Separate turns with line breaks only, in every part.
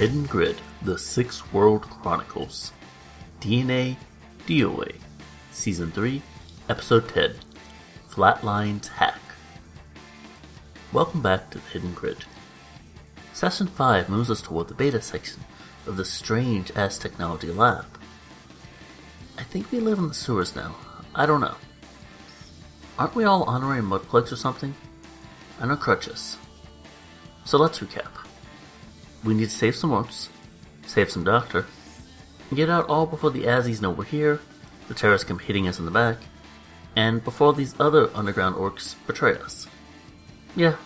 Hidden Grid, The Six World Chronicles, DNA DOA, Season 3, Episode 10 Flatlines Hack. Welcome back to The Hidden Grid. Session 5 moves us toward the beta section of the strange ass technology lab. I think we live in the sewers now. I don't know. Aren't we all honorary mudplugs or something? I know crutches. So let's recap. We need to save some orcs, save some doctor, and get out all before the Azzies know we're here, the terrorists come hitting us in the back, and before these other underground orcs betray us. Yeah,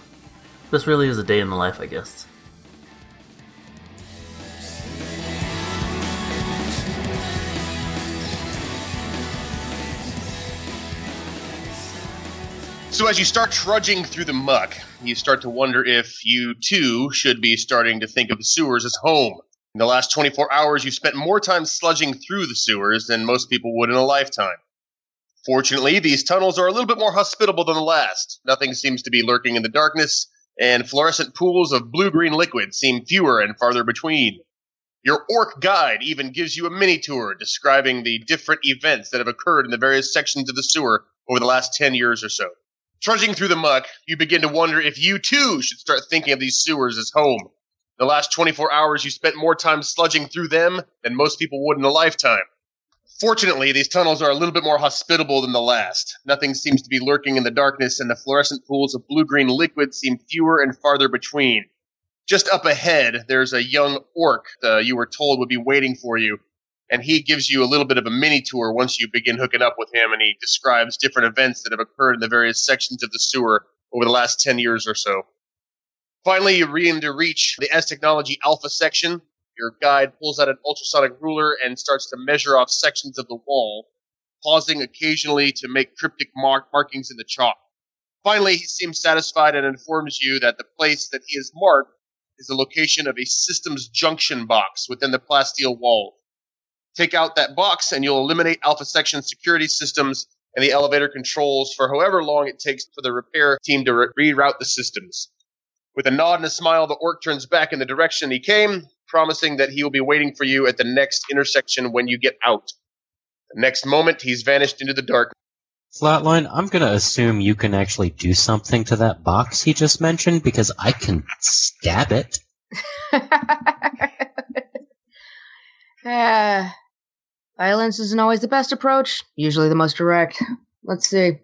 this really is a day in the life, I guess.
So as you start trudging through the muck, you start to wonder if you too should be starting to think of the sewers as home. In the last 24 hours, you've spent more time sludging through the sewers than most people would in a lifetime. Fortunately, these tunnels are a little bit more hospitable than the last. Nothing seems to be lurking in the darkness, and fluorescent pools of blue green liquid seem fewer and farther between. Your orc guide even gives you a mini tour describing the different events that have occurred in the various sections of the sewer over the last 10 years or so. Trudging through the muck, you begin to wonder if you too should start thinking of these sewers as home. The last 24 hours, you spent more time sludging through them than most people would in a lifetime. Fortunately, these tunnels are a little bit more hospitable than the last. Nothing seems to be lurking in the darkness, and the fluorescent pools of blue green liquid seem fewer and farther between. Just up ahead, there's a young orc uh, you were told would be waiting for you, and he gives you a little bit of a mini tour once you begin hooking up with him, and he describes different events that have occurred in the various sections of the sewer over the last 10 years or so. Finally, you begin to reach the Aztechnology Alpha section. Your guide pulls out an ultrasonic ruler and starts to measure off sections of the wall, pausing occasionally to make cryptic mark- markings in the chalk. Finally, he seems satisfied and informs you that the place that he has marked is the location of a systems junction box within the plasteel wall. Take out that box and you'll eliminate Alpha Section security systems and the elevator controls for however long it takes for the repair team to re- reroute the systems. With a nod and a smile, the orc turns back in the direction he came, promising that he will be waiting for you at the next intersection when you get out. The next moment, he's vanished into the dark.
Flatline, I'm gonna assume you can actually do something to that box he just mentioned because I can stab it.
uh, violence isn't always the best approach, usually the most direct. Let's see.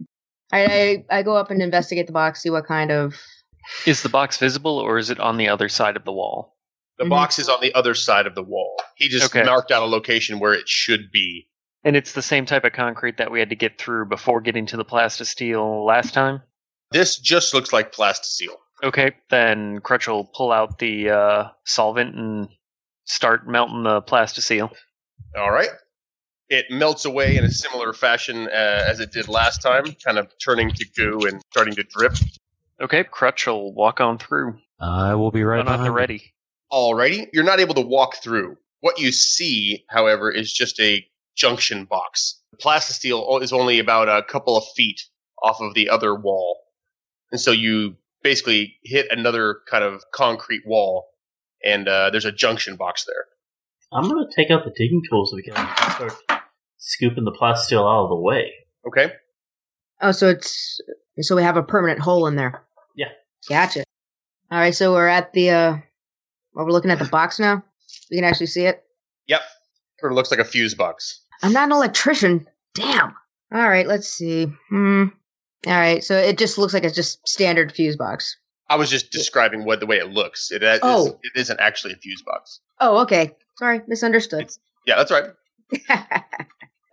I, I, I go up and investigate the box, see what kind of.
Is the box visible or is it on the other side of the wall?
The
Mhm.
box is on the other side of the wall. He just
Okay.
marked out a location where it should be.
And it's the same type of concrete that we had to get through before getting to the plastisteel last time?
This just looks like plastisteel.
Okay, then Crutch will pull out the uh, solvent and start melting the plastisteel.
All right. It melts away in a similar fashion uh, as it did last time, kind of turning to goo and starting to drip.
Okay, Crutch will walk on through.
I will be right
Run out the
you.
ready.
Alrighty. You're not able to walk through. What you see, however, is just a junction box. The plastisteel is only about a couple of feet off of the other wall. And so you basically hit another kind of concrete wall, and uh, there's a junction box there.
I'm gonna take out the digging tools again and start scooping the plasteel out of the way.
Okay?
Oh, so it's. So we have a permanent hole in there.
Yeah.
Gotcha. Alright, so we're at the. uh well, we're looking at the box now. We can actually see it.
Yep. Sort of looks like a fuse box.
I'm not an electrician. Damn. All right, let's see. Hmm. All right, so it just looks like it's just standard fuse box.
I was just describing what the way it looks. It, is,
Oh.
it isn't actually a fuse box.
Oh, okay. Sorry, misunderstood.
Yeah, that's right.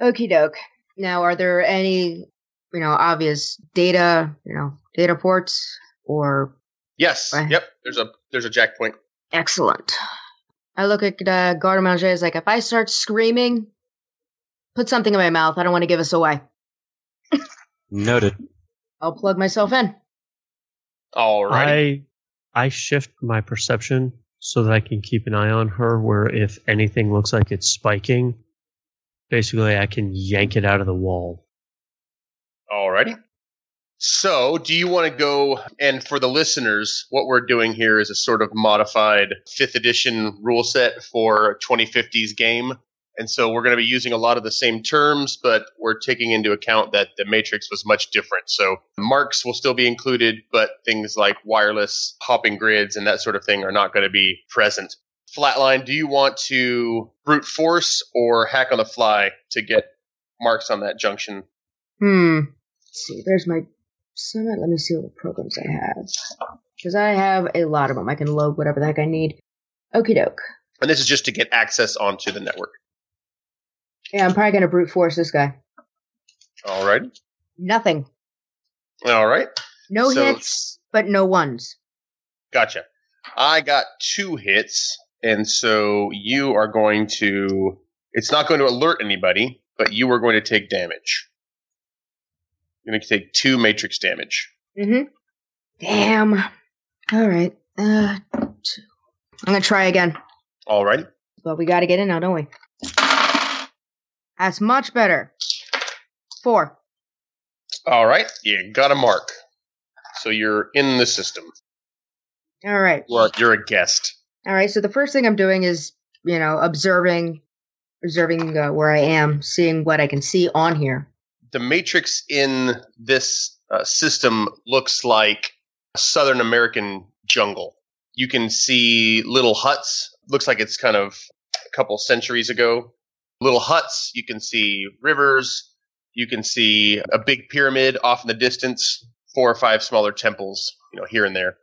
Okie doke. Now, are there any, you know, obvious data, you know, data ports or
Yes.
Right.
Yep. There's a there's a jack point.
excellent? I look at uh, Garde Manger as like, if I start screaming, put something in my mouth. I don't want to give us away.
Noted.
I'll plug myself in.
All right.
I I shift my perception so that I can keep an eye on her. Where if anything looks like it's spiking, basically I can yank it out of the wall.
Alrighty. So, do you want to go? And for the listeners, what we're doing here is a sort of modified fifth edition rule set for 2050's game. And so we're going to be using a lot of the same terms, but we're taking into account that the Matrix was much different. So marks will still be included, but things like wireless, hopping grids, and that sort of thing are not going to be present. Flatline, do you want to brute force or hack on the fly to get marks on that junction?
Hmm. Let's see, there's my summit. Let me see what programs I have. Because I have a lot of them. I can load whatever the heck I need. Okie doke.
And this is just to get access onto the network.
Yeah, I'm probably gonna brute force this guy.
All right.
Nothing.
All right.
No
So-
hits, but no ones.
Gotcha. I got two hits, and so you are going to. It's not going to alert anybody, but you are going to take damage. You're going to take two matrix damage.
Mm-hmm. Damn. All right. Uh, two. I'm gonna try again.
All right.
But we gotta get in now, don't we? That's much better. Four.
All right. You got a mark. So you're in the system.
All right.
Well, you're a guest.
All right. So the first thing I'm doing is, you know, observing, observing uh, where I am, seeing what I can see on here.
The matrix in this uh, system looks like a Southern American jungle. You can see little huts. Looks like it's kind of a couple centuries ago. Little huts. You can see rivers. You can see a big pyramid off in the distance. Four or five smaller temples, you know, here and there.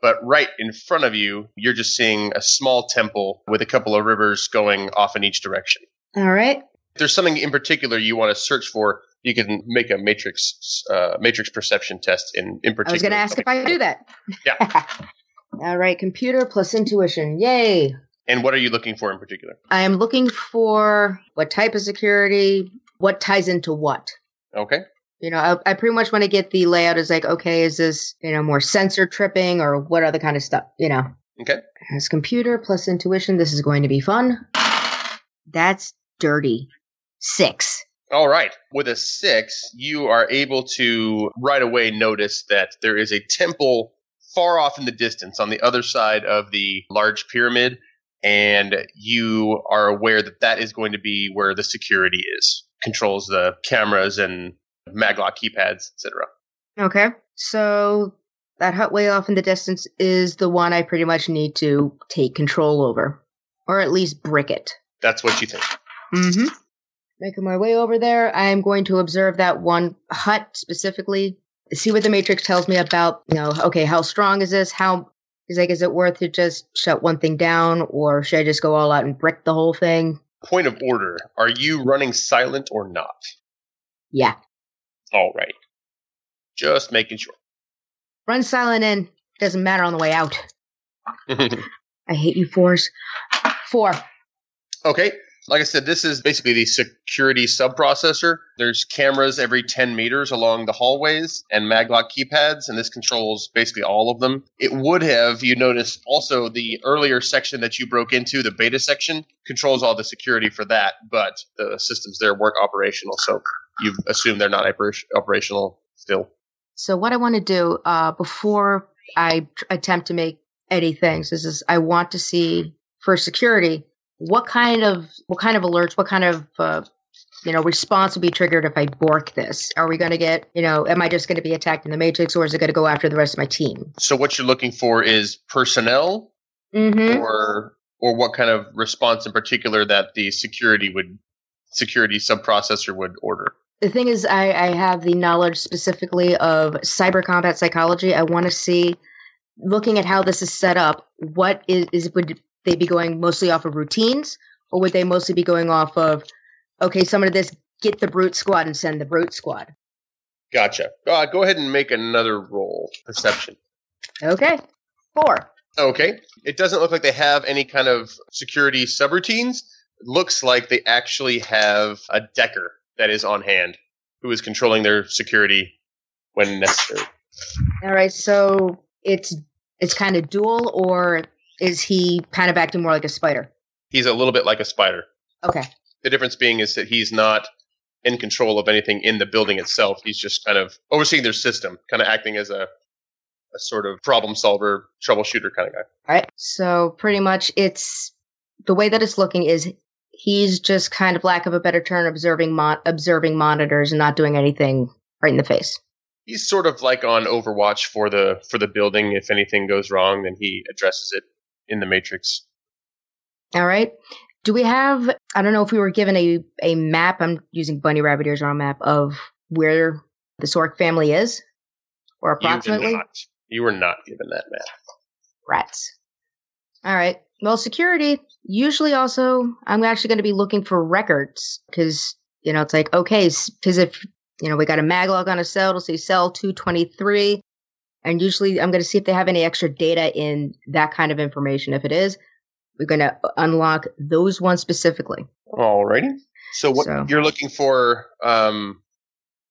But right in front of you, you're just seeing a small temple with a couple of rivers going off in each direction.
All right.
If there's something in particular you want to search for, you can make a matrix uh, matrix perception test in in particular.
I was gonna ask if I do that.
Yeah.
All right. Computer plus intuition. Yay.
And what are you looking for in particular?
I am looking for what type of security, what ties into what.
Okay.
You know, I, I pretty much want to get the layout as like, okay, is this, you know, more sensor tripping or what other kind of stuff, you know?
Okay.
As computer plus intuition, this is going to be fun. That's dirty. Six.
All right. With a six, you are able to right away notice that there is a temple far off in the distance on the other side of the large pyramid, and you are aware that that is going to be where the security is, controls the cameras and maglock keypads, etc.
Okay. So that hut way off in the distance is the one I pretty much need to take control over, or at least brick it.
That's what you think.
Mm-hmm. Making my way over there, I am going to observe that one hut specifically. See what the matrix tells me about, you know, okay, how strong is this? How is like, is it worth to just shut one thing down, or should I just go all out and brick the whole thing?
Point of order: Are you running silent or not?
Yeah,
All right. Just making sure.
run silent in. Doesn't matter on the way out. I hate you, fours. Four.
okay. Like I said, this is basically the security subprocessor. There's cameras every 10 meters along the hallways and maglock keypads, and this controls basically all of them. It would have, you notice, also the earlier section that you broke into, the beta section, controls all the security for that, but the systems there weren't operational, so you assume they're not oper- operational still.
So what I want to do uh, before I tr- attempt to make any things is, is I want to see for security what kind of what kind of alerts, what kind of uh, you know response will be triggered if I bork this. Are we going to get you know? Am I just going to be attacked in the matrix, or is it going to go after the rest of my team?
So what you're looking for is personnel
Mm-hmm.
or or what kind of response in particular that the security would security subprocessor would order.
The thing is, I, I have the knowledge specifically of cyber combat psychology. I want to see, looking at how this is set up, what is, is would they be going mostly off of routines, or would they mostly be going off of, okay, some of this, get the brute squad and send the brute squad.
Gotcha. Uh, go ahead and make another roll. Perception.
Okay, four.
Okay. It doesn't look like they have any kind of security subroutines. It looks like they actually have a decker that is on hand who is controlling their security when necessary.
All right, so it's it's kind of dual, or is he kind of acting more like a spider?
He's a little bit like a spider.
Okay,
The difference being is that he's not in control of anything in the building itself. He's just kind of overseeing their system, kind of acting as a, a sort of problem solver, troubleshooter kind of guy.
All right. So pretty much it's the way that it's looking is he's just kind of lack of a better term observing mon- observing monitors and not doing anything right in the face.
He's sort of like on Overwatch for the for the building. If anything goes wrong, then he addresses it in the Matrix.
All right. Do we have I don't know if we were given a a map, I'm using bunny rabbit ears on a map of where the Sork family is? Or
You, did
approximately?
not, you were not given that map.
Rats. All right. Well, security. Usually, also, I'm actually going to be looking for records because you know it's like okay, because if you know we got a maglock on a cell, it'll say cell 223, and usually I'm going to see if they have any extra data in that kind of information. If it is, we're going to unlock those ones specifically.
Alrighty. So what
So-
you're looking for? Um,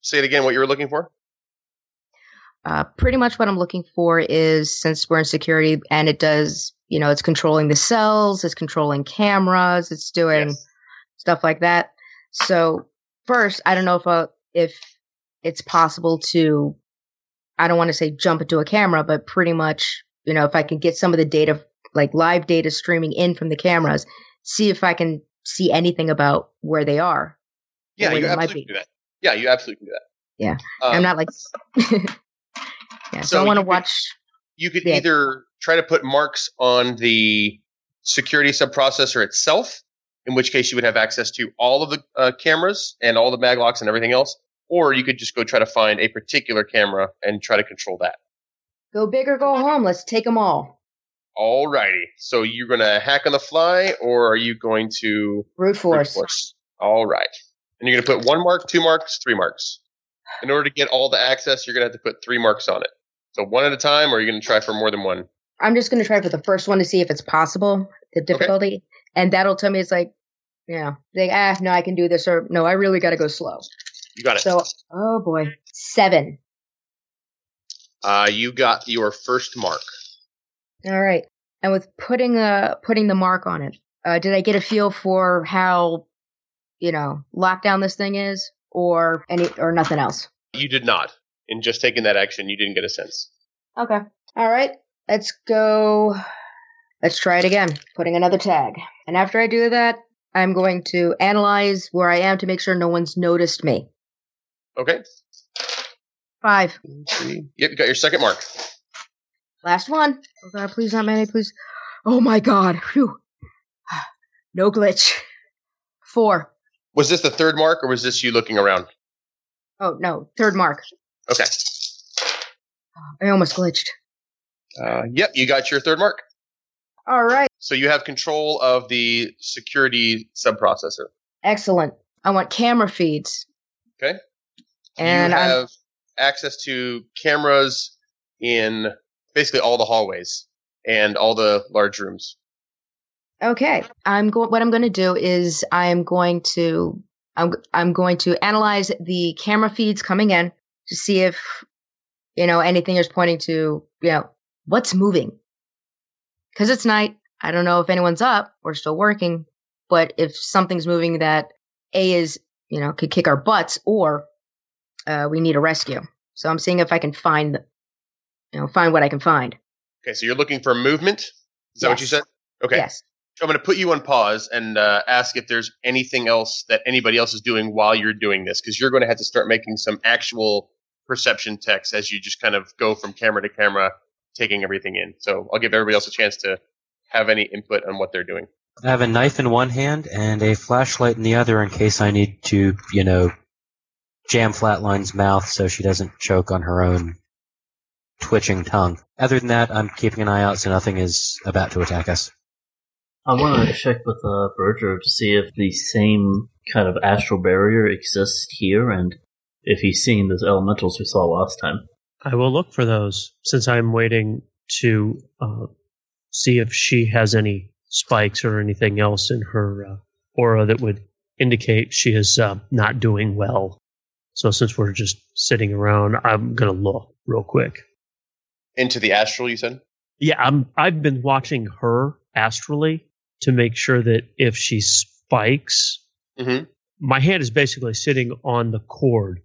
say it again. What you were looking for?
Uh, pretty much what I'm looking for is since we're in security and it does, you know, it's controlling the cells, it's controlling cameras, it's doing
Yes.
stuff like that. So first, I don't know if uh, if it's possible to, I don't want to say jump into a camera, but pretty much, you know, if I can get some of the data, like live data streaming in from the cameras, see if I can see anything about where they are.
Yeah, you
might
absolutely
be.
can do that. Yeah, you absolutely can do that.
Yeah.
Um,
I'm not like, yeah. So,
so
I want to watch.
you could
Yeah.
either try to put marks on the security subprocessor itself, in which case you would have access to all of the uh, cameras and all the mag locks and everything else, or you could just go try to find a particular camera and try to control that.
Go big or go home. Let's take them all.
Alrighty. So you're going to hack on the fly, or are you going to
Brute
brute
force.
force? All right. And you're going to put one mark, two marks, three marks. In order to get all the access, you're going to have to put three marks on it. So one at a time, or are you going to try for more than one?
I'm just going to try for the first one to see if it's possible, the difficulty. And that'll tell me it's like, yeah, like, ah, no, I can do this, or no, I really got to go slow.
You got it.
So, oh boy, seven.
uh, you got your first mark.
All right. And with putting uh putting the mark on it, uh, did I get a feel for how, you know, lockdown this thing is, or any, or nothing else?
You did not. In just taking that action, you didn't get a sense.
Okay. All right. Let's go. Let's try it again. Putting another tag. And after I do that, I'm going to analyze where I am to make sure no one's noticed me.
Okay.
Five.
Yep, you got your second mark.
Last one. Oh god, please not many, please. Oh my god. Phew. No glitch. Four.
Was this the third mark, or was this you looking around?
Oh no, third mark.
Okay.
I almost glitched.
Uh, yep, you got your third mark.
All right.
So you have control of the security subprocessor.
Excellent. I want camera feeds.
Okay.
And
you
I'm
have access to cameras in basically all the hallways and all the large rooms.
Okay. I'm going. What I'm going to do is I am going to I'm I'm going to analyze the camera feeds coming in to see if you know anything is pointing to you know what's moving. Because it's night. I don't know if anyone's up or still working, but if something's moving that a is you know could kick our butts or uh, we need a rescue. So I'm seeing if I can find the you know find what I can find.
Okay, so you're looking for movement. Is that what you said? Okay.
Yes.
I'm going to put you on pause and uh, ask if there's anything else that anybody else is doing while you're doing this, because you're going to have to start making some actual perception checks as you just kind of go from camera to camera, taking everything in. So I'll give everybody else a chance to have any input on what they're doing.
I have a knife in one hand and a flashlight in the other in case I need to, you know, jam Flatline's mouth so she doesn't choke on her own twitching tongue. Other than that, I'm keeping an eye out so nothing is about to attack us.
I want to check with uh, Berger to see if the same kind of astral barrier exists here and if he's seen those elementals we saw last time.
I will look for those since I'm waiting to uh, see if she has any spikes or anything else in her uh, aura that would indicate she is uh, not doing well. So since we're just sitting around, I'm gonna look real quick.
Into the astral, you said?
Yeah, I'm. I've been watching her astrally to make sure that if she spikes,
Mm-hmm.
my hand is basically sitting on the cord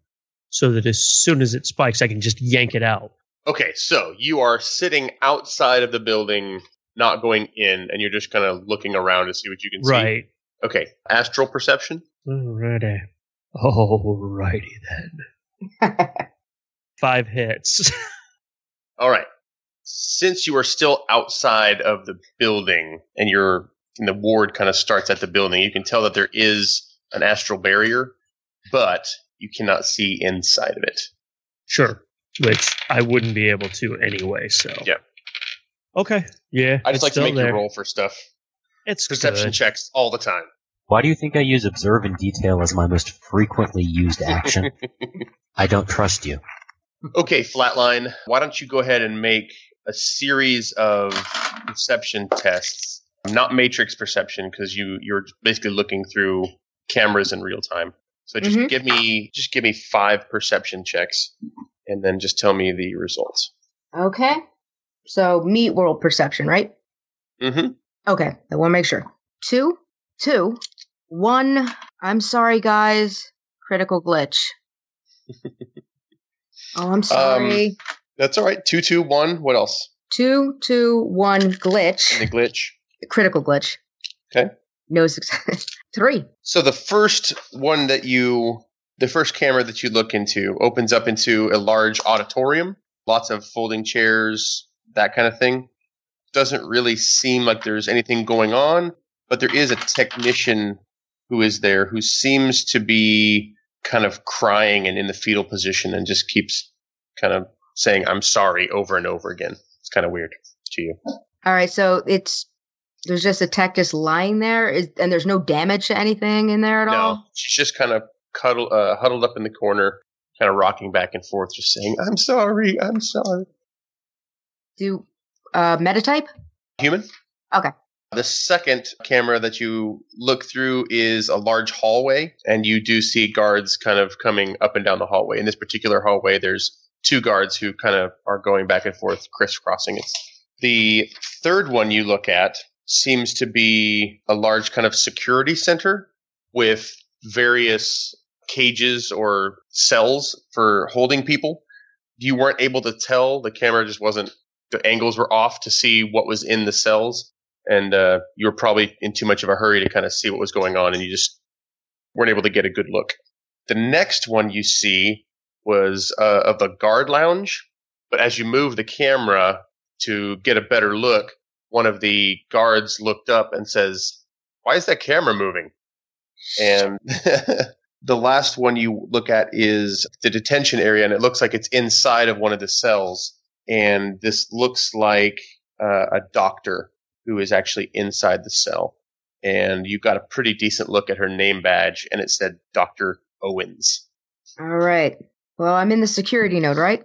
so that as soon as it spikes, I can just yank it out.
Okay, so you are sitting outside of the building, not going in, and you're just kind of looking around to see what you can see.
Right.
Okay, astral perception.
Alrighty. Alrighty then. Five hits.
All right. Since you are still outside of the building and you're and the ward kind of starts at the building, you can tell that there is an astral barrier, but you cannot see inside of it.
sure. Which I wouldn't be able to anyway, so.
yeah,
Okay. Yeah.
I just like to make
there.
you roll for stuff.
It's
Perception
good.
checks all the time.
Why do you think I use observe in detail as my most frequently used action? I don't trust you.
Okay, Flatline, why don't you go ahead and make a series of perception tests? Not matrix perception, because you, you're basically looking through cameras in real time. So just
Mhm.
give me just give me five perception checks and then just tell me the results.
Okay. So meat world perception, right?
Mm-hmm.
Okay. I want to make sure. Two, two, one. I'm sorry, guys. Critical glitch. oh, I'm sorry.
That's all right. Two two one. What else?
two, two, one glitch.
Any glitch?
Critical glitch.
Okay.
No success. Three.
So the first one that you, the first camera that you look into opens up into a large auditorium, lots of folding chairs, that kind of thing. Doesn't really seem like there's anything going on, but there is a technician who is there who seems to be kind of crying and in the fetal position and just keeps kind of saying, I'm sorry over and over again. It's kind of weird to you.
All right. So it's there's just a tech just lying there, is, and there's no damage to anything in there at all?
No,
all.
she's just kind of cuddle, uh, huddled up in the corner, kind of rocking back and forth, just saying, "I'm sorry, I'm sorry."
Do uh, metatype?
Human.
Okay.
The second camera that you look through is a large hallway, and you do see guards kind of coming up and down the hallway. In this particular hallway, there's two guards who kind of are going back and forth, crisscrossing it. The third one you look at seems to be a large kind of security center with various cages or cells for holding people. You weren't able to tell. The camera just wasn't, the angles were off to see what was in the cells. And uh, you were probably in too much of a hurry to kind of see what was going on, and you just weren't able to get a good look. The next one you see was uh, of the guard lounge, but as you move the camera to get a better look, one of the guards looked up and says, Why is that camera moving? And the last one you look at is the detention area, and it looks like it's inside of one of the cells. And this looks like uh, a doctor who is actually inside the cell. And you got a pretty decent look at her name badge, and it said Dr. Owens.
All right. Well, I'm in the security node, right?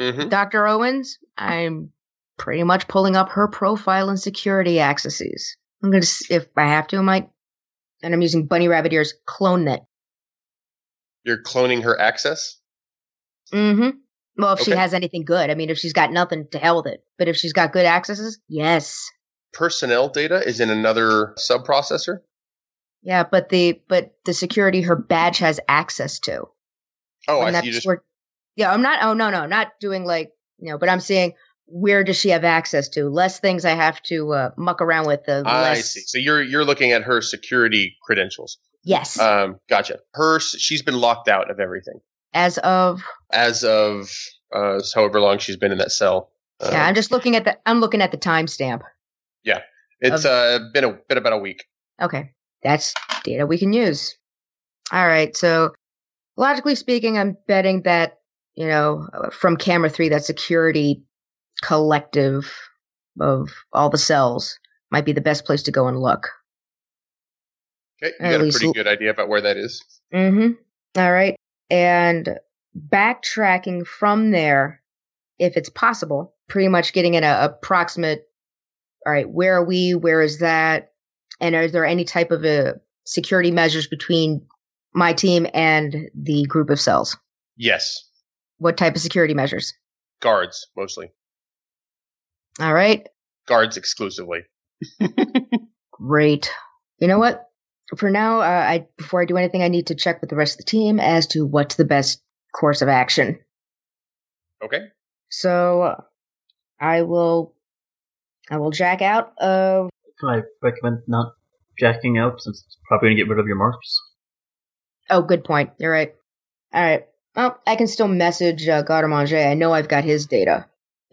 Mm-hmm.
Dr. Owens, I'm pretty much pulling up her profile and security accesses. I'm going to, if I have to, I might, and I'm using bunny rabbit ears, clone it.
You're cloning her access?
Mm-hmm. Well, if she has anything good. I mean, if she's got nothing, to hell with it. But if she's got good accesses, yes.
Personnel data is in another subprocessor?
Yeah, but the but the security her badge has access to.
Oh, I see. You just
sort- yeah, I'm not. Oh no, no, not doing like you know. But I'm saying where does she have access to? Less things I have to uh, muck around with. The
I
less.
see. So you're you're looking at her security credentials.
Yes,
Um, gotcha. Her she's been locked out of everything
as of
as of uh, however long she's been in that cell. Uh,
yeah. I'm just looking at the. I'm looking at the timestamp.
Yeah, it's uh, been a been about a week.
Okay, that's data we can use. All right, so logically speaking, I'm betting that you know uh, from camera three, that security collective of all the cells might be the best place to go and look.
Okay, you got a pretty
l-
good idea about where that is.
Mm-hmm. All right, and backtracking from there, if it's possible, pretty much getting an approximate. All right, where are we? Where is that? And are there any type of uh, security measures between my team and the group of cells?
Yes,
What type of security measures?
guards mostly.
All right,
Guards exclusively.
great. You know what? for now, uh, I before I do anything, I need to check with the rest of the team as to what's the best course of action.
Okay.
So uh, I will, I will jack out of.
Can I recommend not jacking out since it's probably going to get rid of your marks?
Oh, good point. You're right. All right. Well, I can still message uh, Garde-Manger. I know I've got his data,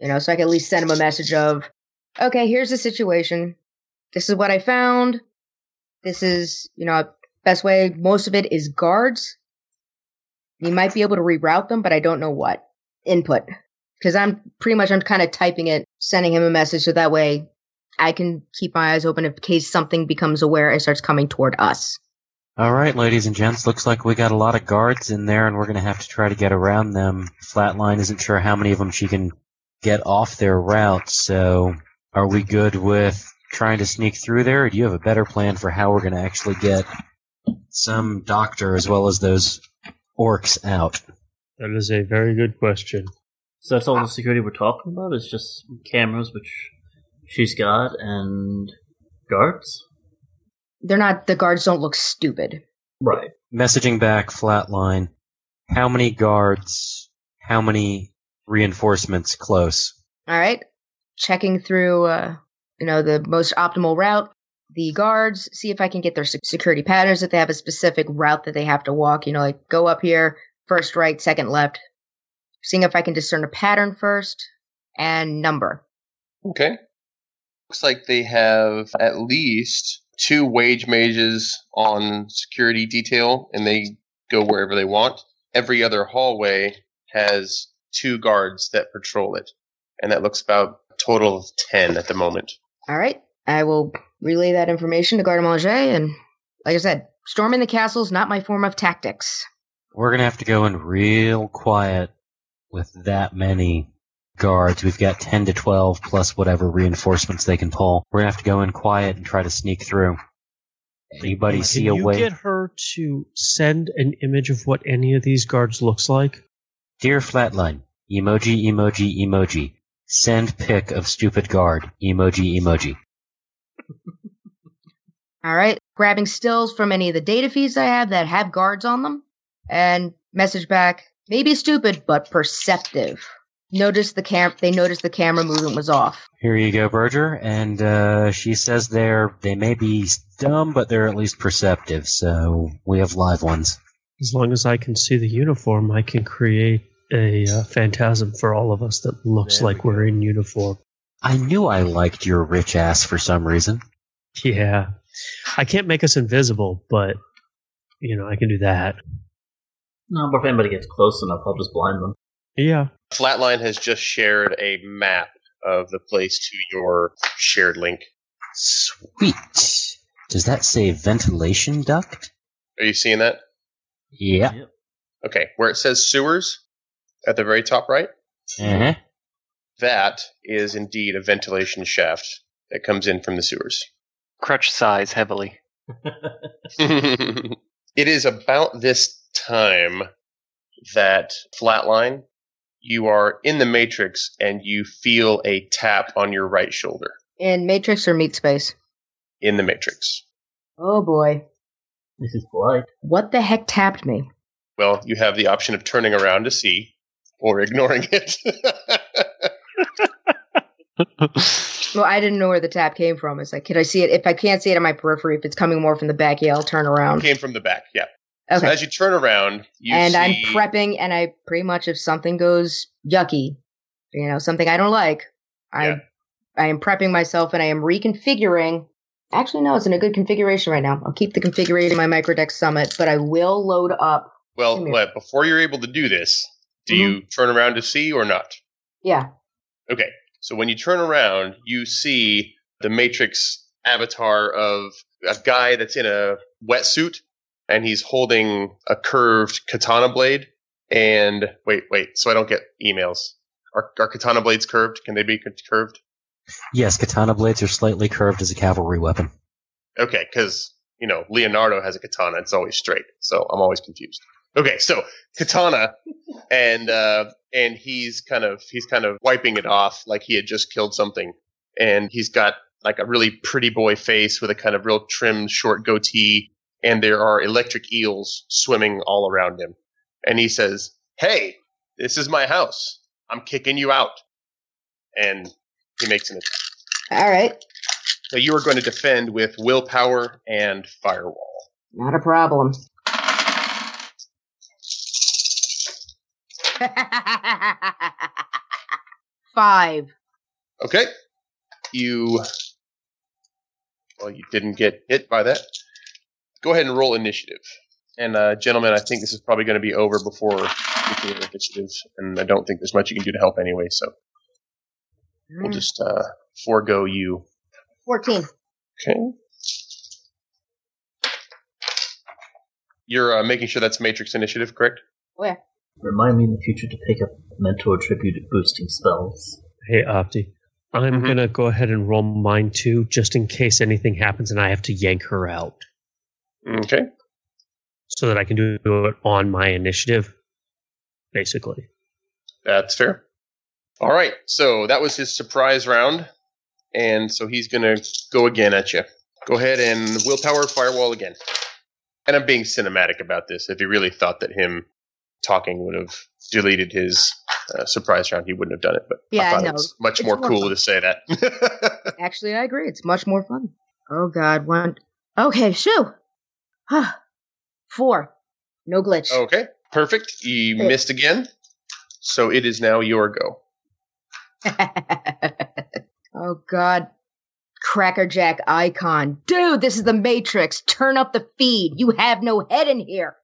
you know, so I can at least send him a message of, okay, here's the situation. This is what I found. This is, you know, best way. Most of it is guards. You might be able to reroute them, but I don't know what input because I'm pretty much I'm kind of typing it, sending him a message so that way I can keep my eyes open in case something becomes aware and starts coming toward us.
All right, ladies and gents, looks like we got a lot of guards in there, and we're going to have to try to get around them. Flatline isn't sure how many of them she can get off their route, so are we good with trying to sneak through there, or do you have a better plan for how we're going to actually get some doctor as well as those orcs out?
That is a very good question.
So that's all the security we're talking about? Is just cameras, which she's got, and guards?
They're not, the guards don't look stupid.
Right.
Messaging back, flatline. How many guards? How many reinforcements close?
All right. Checking through, uh, you know, the most optimal route, the guards, see if I can get their security patterns, if they have a specific route that they have to walk, you know, like go up here, first right, second left. Seeing if I can discern a pattern first and number.
Okay. Looks like they have at least two wage mages on security detail, and they go wherever they want. Every other hallway has two guards that patrol it, and that looks about a total of ten at the moment.
All right. I will relay that information to Garde-Manger, and like I said, storming the castle is not my form of tactics.
We're going to have to go in real quiet with that many guards. We've got 10 to 12 plus whatever reinforcements they can pull. We're going to have to go in quiet and try to sneak through. Anybody
Can
see a way?
you
way?
get her to send an image of what any of these guards looks like?
Dear Flatline, emoji, emoji, emoji. Send pic of stupid guard, emoji, emoji.
All right. Grabbing stills from any of the data feeds I have that have guards on them and message back. Maybe stupid, but perceptive. Notice the cam. They noticed the camera movement was off.
Here you go, Berger. And uh, she says they're they may be dumb, but they're at least perceptive. So we have live ones.
As long as I can see the uniform, I can create a uh, phantasm for all of us that looks
There we
like we're in uniform.
I knew I liked your rich ass for some reason.
Yeah. I can't make us invisible, but, you know, I can do that.
No, but if anybody gets close enough, I'll just blind them.
Yeah.
Flatline has just shared a map of the place to your shared link.
Sweet. Does that say ventilation duct?
Are you seeing that?
Yeah.
Okay, where it says sewers at the very top right,
Uh-huh.
that is indeed a ventilation shaft that comes in from the sewers.
Crutch sighs heavily.
it is about this time that flatline you are in the matrix and you feel a tap on your right shoulder
In Matrix or Meat Space?
in the matrix
Oh boy.
This is polite.
What the heck tapped me?
well you have the option of turning around to see or ignoring it
Well, I didn't know where the tap came from. It's like, could I see it? If I can't see it on my periphery, if it's coming more from the back, yeah, I'll turn around.
came from the back yeah so
Okay.
as you turn around you
and
see
I'm prepping, and I pretty much, if something goes yucky, you know, something I don't like, I,
Yeah.
I am prepping myself, and I am reconfiguring. Actually, no, it's in a good configuration right now. I'll keep the configuration my Microdeck Summit, but I will load up.
well before you're able to do this do
Mhm.
you turn around to see or not
Yeah,
Okay, so when you turn around, you see the Matrix avatar of a guy that's in a wetsuit and he's holding a curved katana blade. And wait, wait, so I don't get emails. Are, are katana blades curved? Can they be curved?
Yes, katana blades are slightly curved as a cavalry weapon.
Okay, because, you know, Leonardo has a katana, it's always straight. So I'm always confused. Okay, so katana and uh and he's kind of he's kind of wiping it off like he had just killed something. And he's got like a really pretty boy face with a kind of real trimmed short goatee and there are electric eels swimming all around him. And he says, Hey, this is my house. I'm kicking you out. And he makes an attack.
All right.
So you are going to defend with willpower and firewall.
Not a problem. Five.
Okay. You. Well, you didn't get hit by that. Go ahead and roll initiative. And, uh, gentlemen, I think this is probably going to be over before you can get initiative, and I don't think there's much you can do to help anyway, so we'll just uh, forego you.
14.
Okay. You're uh, making sure that's Matrix initiative, correct?
Where?
Remind me in the future to pick up mentor tribute boosting spells.
Hey, Opti. I'm
Mhm.
gonna go ahead and roll mine too, just in case anything happens and I have to yank her out,
Okay.
so that I can do it on my initiative. Basically,
That's fair. All right. So that was his surprise round. And so he's going to go again at you. Go ahead and willpower firewall again. And I'm being cinematic about this. If he really thought that him talking would have deleted his uh, surprise round, he wouldn't have done it. But
Yeah,
I thought
know.
it was much more
more
cool
fun.
to say that.
Actually, I agree. It's much more fun. Oh, God. One. Okay, shoo. Huh. Four. No glitch.
okay. Perfect. You missed again. So it is now your go.
oh, God. Crackerjack icon. Dude, this is the Matrix. Turn up the feed. You have no head in here.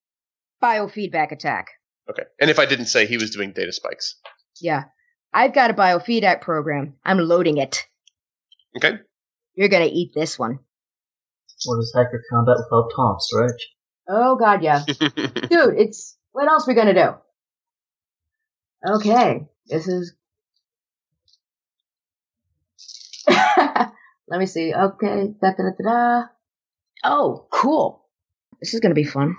Biofeedback attack.
Okay. And if I didn't say he was doing data spikes.
Yeah. I've got a biofeedback program. I'm loading it.
Okay.
You're gonna eat this one.
What is hacker combat without taunts, right?
Oh god, yeah. Dude, it's what else we gonna do? Okay. This is Let me see. Okay. Da, da, da, da, da. Oh, cool. This is gonna be fun.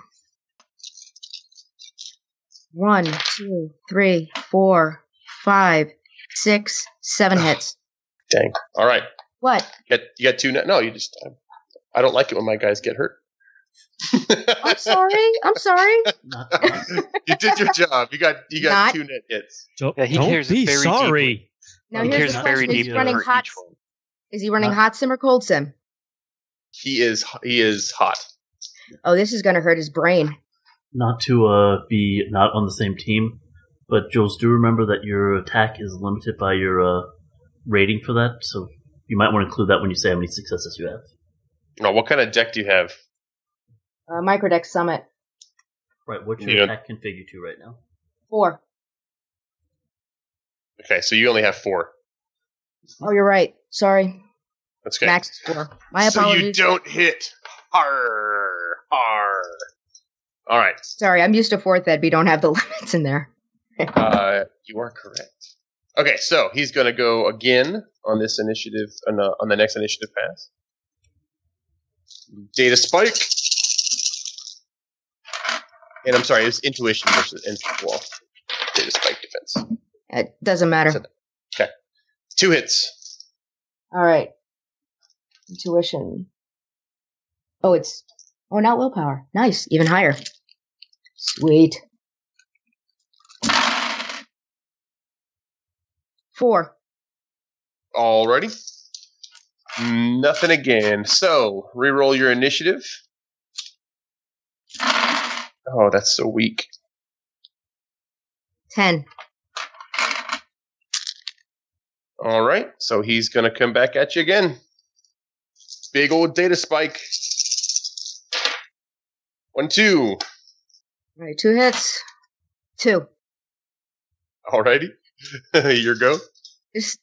One, two, three, four, five, six, seven hits.
Dang. All right.
What?
You got, you got two net? No, you just. I don't like it when my guys get hurt.
I'm sorry. I'm sorry.
You did your job. You got you got
Not-
two net hits.
don't,
Yeah, he
don't
cares
be
very
sorry.
Now
he
here's
cares
the
very
question: Is he
deeply
running
for
hot?
each one.
Is he running
Huh?
hot sim or cold sim?
He is he is hot.
Oh, this is gonna hurt his brain.
not to uh, be not on the same team, but Jules, do remember that your attack is limited by your uh, rating for that, so you might want to include that when you say how many successes you have.
Now, what kind of deck do you have?
Uh, Microdeck Summit
Right, what's your
Yeah.
attack configured to right now?
four.
Okay, so you only have four.
Oh, you're right. Sorry,
That's okay.
max four. My
so
apologies.
you don't hit. Har har. All right.
Sorry, I'm used to fourth ed. We don't have the limits in there.
Uh, you are correct. Okay, so he's going to go again on this initiative on the, on the next initiative pass. Data spike. And I'm sorry, it's intuition versus int wall. Data spike defense.
It doesn't matter.
So- Two hits.
All right. Intuition. Oh, it's oh, not willpower. Nice, even higher. Sweet. Four.
Alrighty. Nothing again. So, reroll your initiative. Oh, that's so weak.
Ten.
All right, so he's going to come back at you again. Big old data spike. One, two.
All right, two hits. Two.
Alrighty. Your go.
Just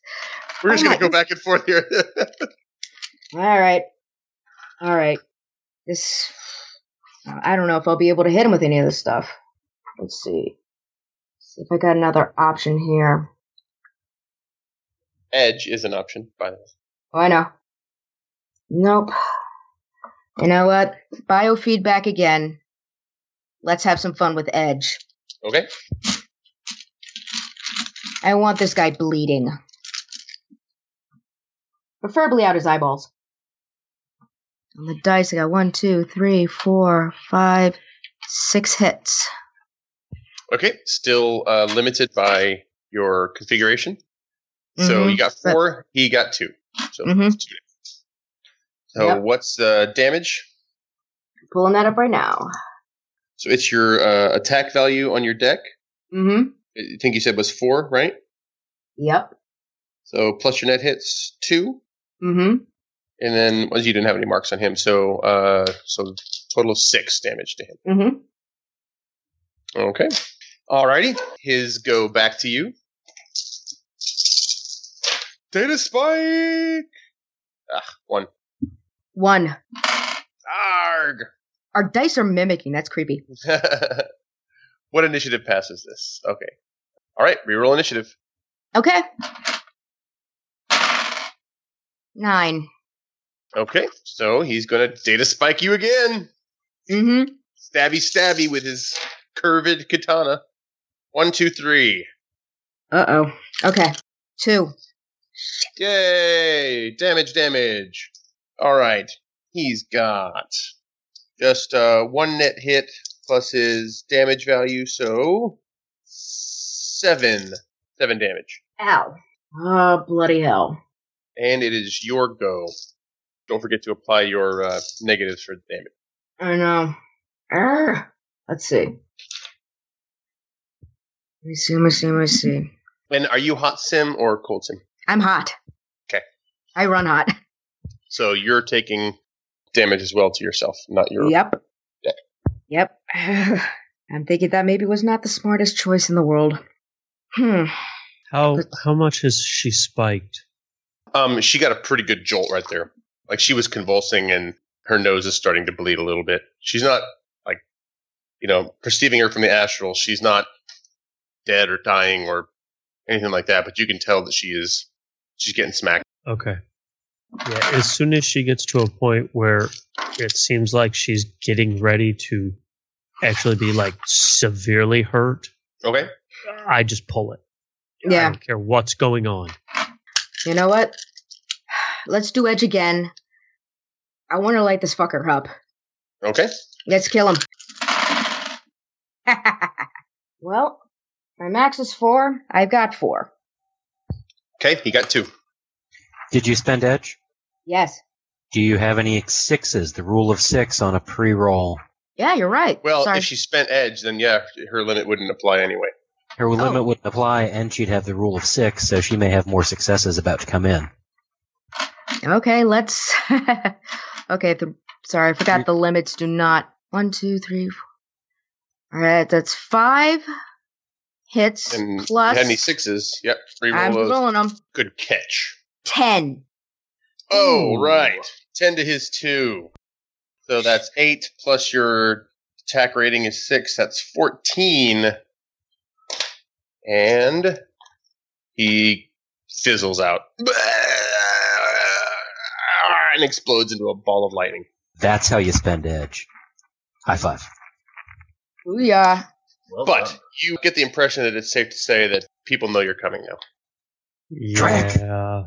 We're just
Oh
going to go back and forth here.
All right. All right. This. I don't know if I'll be able to hit him with any of this stuff. Let's see. See if I got another option here.
Edge is an option, by the way.
Oh, I know. Nope. You know what? Biofeedback again. Let's have some fun with Edge.
Okay.
I want this guy bleeding. Preferably out his eyeballs. On the dice, I got one, two, three, four, five, six hits.
Okay, still uh, limited by your configuration. So
Mhm,
you got four, he got two. So
Mhm.
it's two. So
Yep.
what's the damage?
Pulling that up right now.
So it's your uh, attack value on your deck.
Mm-hmm.
I think you said was four, right?
Yep.
So plus your net hits two,
Mm-hmm.
and then well, you didn't have any marks on him, so uh, so total of six damage to him.
Mm-hmm.
Okay, alrighty, his go back to you. Data spike. Ah, one.
One.
Arg.
Our dice are mimicking. That's creepy.
what initiative passes this? Okay. All right, reroll initiative.
Okay. Nine.
Okay, so he's gonna data spike you again.
Mm-hmm.
Stabby, stabby with his curved katana. One, two, three.
Uh-oh. Okay. Two.
Yay! Damage, damage. All right, he's got just uh, one net hit plus his damage value, so seven, seven damage.
Ow. Oh, bloody hell.
And it is your go. Don't forget to apply your uh, negatives for damage.
I know. Arr. Let's see. Let me see, let me see, let me see.
And are you hot sim or cold sim?
I'm hot.
Okay.
I run hot.
So you're taking damage as well to yourself, not your.
Yep.
deck.
Yep. I'm thinking that maybe was not the smartest choice in the world. Hmm.
How
But-
how much has she spiked?
Um, she got a pretty good jolt right there. Like she was convulsing and her nose is starting to bleed a little bit. She's not like, you know, perceiving her from the astral. She's not dead or dying or anything like that. But you can tell that she is. She's getting smacked.
Okay. Yeah, as soon as she gets to a point where it seems like she's getting ready to actually be like severely hurt,
Okay.
I just pull it.
Yeah.
I don't care what's going on.
You know what? Let's do Edge again. I want to light this fucker up.
Okay.
Let's kill him. well, my max is four. I've got four.
Okay. He got two.
Did you spend edge?
Yes.
Do you have any sixes? The rule of six on a pre-roll.
Yeah, you're right.
Well,
Sorry.
if she spent edge, then yeah, her limit wouldn't apply anyway.
Her oh. limit
Oh.
wouldn't apply, and she'd have the rule of six, so she may have more successes about to come in.
Okay, let's. okay, the, sorry, I forgot the limits do not. One, two, three, four. All right, that's five hits
And
plus.
had any sixes? Yep.
three
I'm those.
rolling them.
Good catch.
Ten.
Oh,
Ooh.
right. 10 to his 2. So that's 8 plus your attack rating is 6. That's 14. And he fizzles out. And explodes into a ball of lightning.
That's how you spend edge. High five.
Ooh, yeah.
Well
But
done.
you get the impression that it's safe to say that people know you're coming now.
Drag.
Yeah.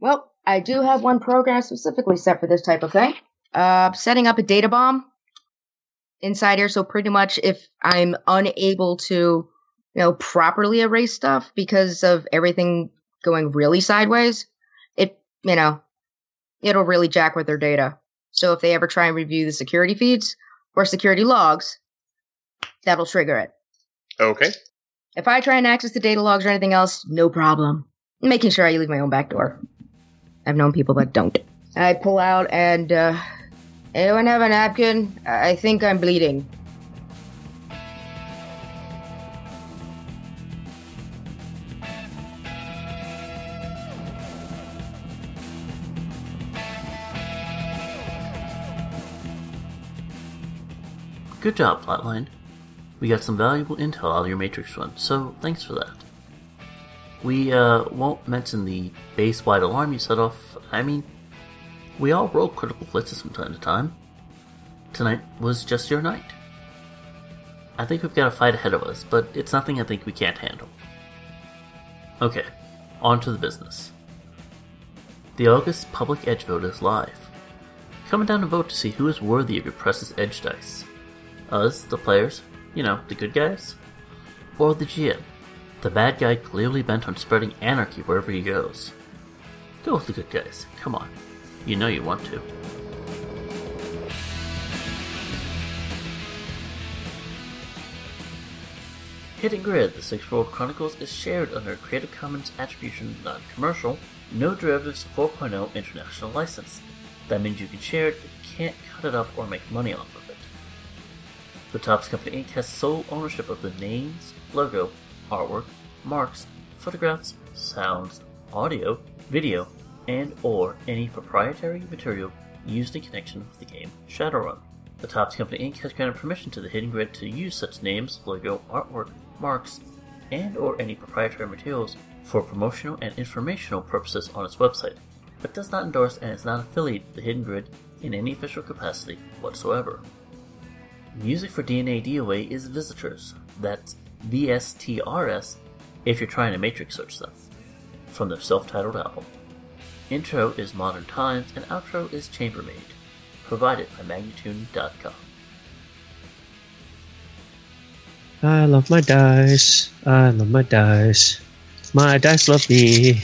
Well, I do have one program specifically set for this type of thing. Uh, setting up a data bomb inside here. So pretty much, if I'm unable to, you know, properly erase stuff because of everything going really sideways, it, you know, it'll really jack with their data. So if they ever try and review the security feeds or security logs, that'll trigger it.
Okay.
If I try and access the data logs or anything else, no problem. Making sure I leave my own back door. I've known people that don't. I pull out and, uh, anyone have a napkin? I I think I'm bleeding.
Good job, Flatline. We got some valuable intel out of your Matrix run, so thanks for that. We uh, won't mention the base-wide alarm you set off. I mean, we all roll critical blitzes from time to time. Tonight was just your night. I think we've got a fight ahead of us, but it's nothing I think we can't handle. Okay, on to the business. The August public edge vote is live. Comment down and vote to see who is worthy of your precious edge dice. Us, the players, you know, the good guys? Or the GM, the bad guy clearly bent on spreading anarchy wherever he goes? Go with the good guys, come on. You know you want to. Hidden Grid, the Sixth World Chronicles, is shared under a Creative Commons Attribution Non-Commercial, No Derivatives 4.0 International License. That means you can share it, but you can't cut it up or make money off of it. The Topps Company Inc. has sole ownership of the names, logo, artwork, marks, photographs, sounds, audio, video, and or any proprietary material used in connection with the game Shadowrun. The Topps Company Inc. has granted permission to the Hidden Grid to use such names, logo, artwork, marks, and or any proprietary materials for promotional and informational purposes on its website, but does not endorse and is not affiliated with the Hidden Grid in any official capacity whatsoever. Music for DNA DOA is Visitors, that's VSTRS if you're trying to matrix search them, from their self-titled album. Intro is Modern Times and outro is Chambermaid, provided by Magnatune.com.
I love my dice. I love my dice. My dice love me.